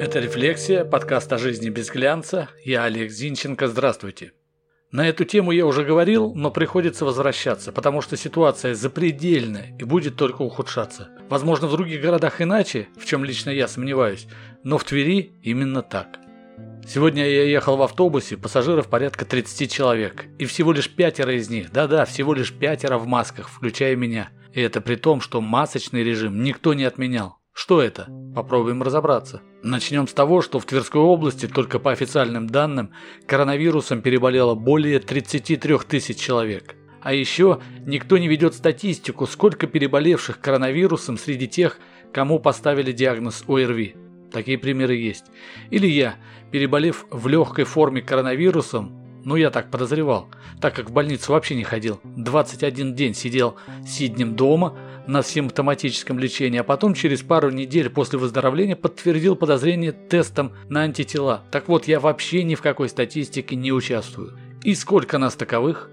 Это «Рефлексия», подкаст о жизни без глянца. Я Олег Зинченко, здравствуйте. На эту тему я уже говорил, но приходится возвращаться, потому что ситуация запредельная и будет только ухудшаться. Возможно, в других городах иначе, в чем лично я сомневаюсь, но в Твери именно так. Сегодня я ехал в автобусе, пассажиров порядка 30 человек, и всего лишь пятеро из них, да-да, всего лишь пятеро в масках, включая меня. И это при том, что масочный режим никто не отменял. Что это? Попробуем разобраться. Начнем с того, что в Тверской области только по официальным данным коронавирусом переболело более 33 тысяч человек. А еще никто не ведет статистику, сколько переболевших коронавирусом среди тех, кому поставили диагноз ОРВИ. Такие примеры есть. Или я, переболев в легкой форме коронавирусом, ну я так подозревал, так как в больницу вообще не ходил, 21 день сидел сиднем дома, на симптоматическом лечении, а потом через пару недель после выздоровления подтвердил подозрение тестом на антитела. Так вот, я вообще ни в какой статистике не участвую. И сколько нас таковых?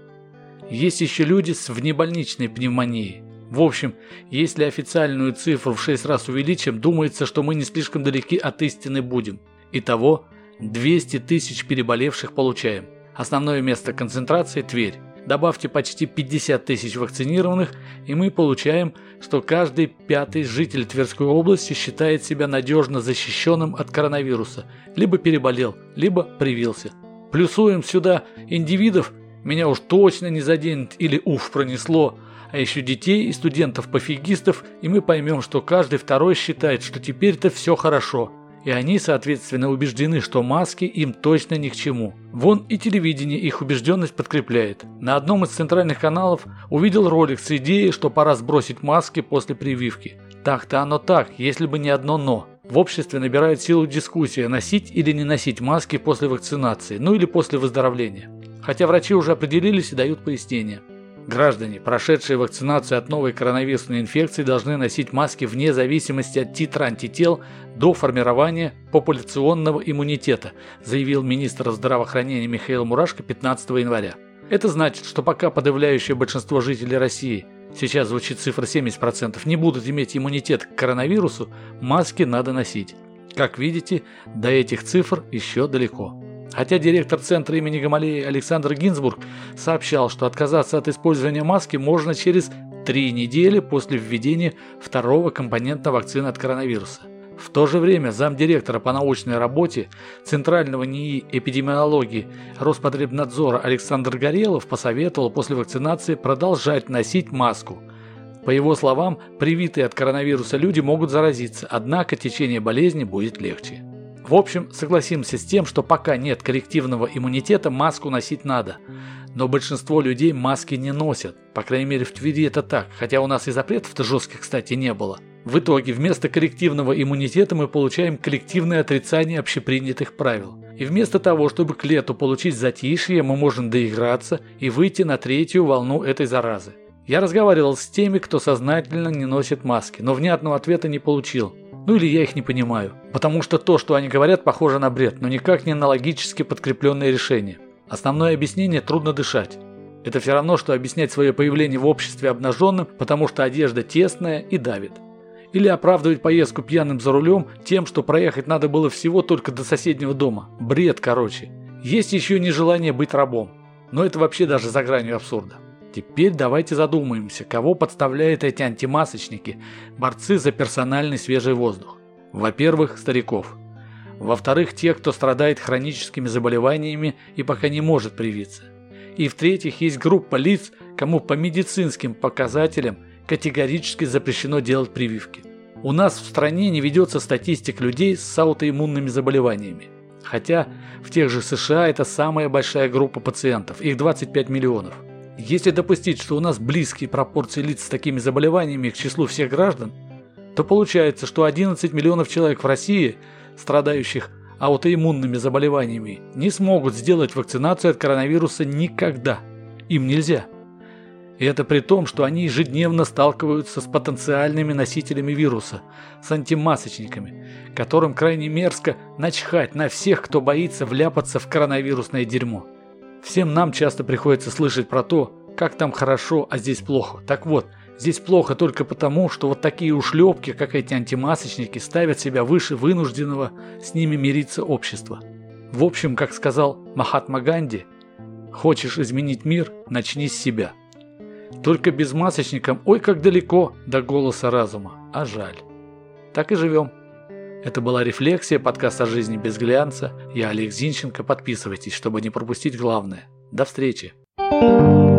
Есть еще люди с внебольничной пневмонией. В общем, если официальную цифру в 6 раз увеличим, думается, что мы не слишком далеки от истины будем. Итого 200 тысяч переболевших получаем. Основное место концентрации – Тверь. Добавьте почти 50 тысяч вакцинированных, и мы получаем, что каждый пятый житель Тверской области считает себя надежно защищенным от коронавируса, либо переболел, либо привился. Плюсуем сюда индивидов, меня уж точно не заденет или уф пронесло, а еще детей и студентов-пофигистов, и мы поймем, что каждый второй считает, что теперь-то все хорошо – и они, соответственно, убеждены, что маски им точно ни к чему. Вон и телевидение их убежденность подкрепляет. На одном из центральных каналов увидел ролик с идеей, что пора сбросить маски после прививки. Так-то оно так, если бы не одно «но». В обществе набирает силу дискуссия, носить или не носить маски после вакцинации, ну или после выздоровления. Хотя врачи уже определились и дают пояснения. Граждане, прошедшие вакцинацию от новой коронавирусной инфекции, должны носить маски вне зависимости от титра антител до формирования популяционного иммунитета, заявил министр здравоохранения Михаил Мурашко 15 января. Это значит, что пока подавляющее большинство жителей России, сейчас звучит цифра 70%, не будут иметь иммунитет к коронавирусу, маски надо носить. Как видите, до этих цифр еще далеко. Хотя директор центра имени Гамалеи Александр Гинзбург сообщал, что отказаться от использования маски можно через три недели после введения второго компонента вакцины от коронавируса. В то же время замдиректора по научной работе Центрального НИИ эпидемиологии Роспотребнадзора Александр Горелов посоветовал после вакцинации продолжать носить маску. По его словам, привитые от коронавируса люди могут заразиться, однако течение болезни будет легче. В общем, согласимся с тем, что пока нет коллективного иммунитета, маску носить надо. Но большинство людей маски не носят. По крайней мере, в Твери это так, хотя у нас и запретов-то жестких, кстати, не было. В итоге, вместо коллективного иммунитета мы получаем коллективное отрицание общепринятых правил. И вместо того, чтобы к лету получить затишье, мы можем доиграться и выйти на третью волну этой заразы. Я разговаривал с теми, кто сознательно не носит маски, но внятного ответа не получил. Ну или я их не понимаю. Потому что то, что они говорят, похоже на бред, но никак не на логически подкрепленное решение. Основное объяснение – трудно дышать. Это все равно, что объяснять свое появление в обществе обнаженным, потому что одежда тесная и давит. Или оправдывать поездку пьяным за рулем тем, что проехать надо было всего только до соседнего дома. Бред, короче. Есть еще нежелание быть рабом. Но это вообще даже за гранью абсурда. Теперь давайте задумаемся, кого подставляют эти антимасочники, борцы за персональный свежий воздух. Во-первых, стариков. Во-вторых, тех, кто страдает хроническими заболеваниями и пока не может привиться. И в-третьих, есть группа лиц, кому по медицинским показателям категорически запрещено делать прививки. У нас в стране не ведется статистик людей с аутоиммунными заболеваниями. Хотя в тех же США это самая большая группа пациентов, их 25 миллионов. Если допустить, что у нас близкие пропорции лиц с такими заболеваниями к числу всех граждан, то получается, что 11 миллионов человек в России, страдающих аутоиммунными заболеваниями, не смогут сделать вакцинацию от коронавируса никогда. Им нельзя. И это при том, что они ежедневно сталкиваются с потенциальными носителями вируса, с антимасочниками, которым крайне мерзко начхать на всех, кто боится вляпаться в коронавирусное дерьмо. Всем нам часто приходится слышать про то, как там хорошо, а здесь плохо. Так вот, Здесь плохо только потому, что вот такие ушлепки, как эти антимасочники, ставят себя выше вынужденного с ними мириться общества. В общем, как сказал Махатма Ганди, хочешь изменить мир, начни с себя. Только без масочников, ой, как далеко до голоса разума, а жаль. Так и живем. Это была «Рефлексия», подкаст о жизни без глянца. Я Олег Зинченко. Подписывайтесь, чтобы не пропустить главное. До встречи. thank you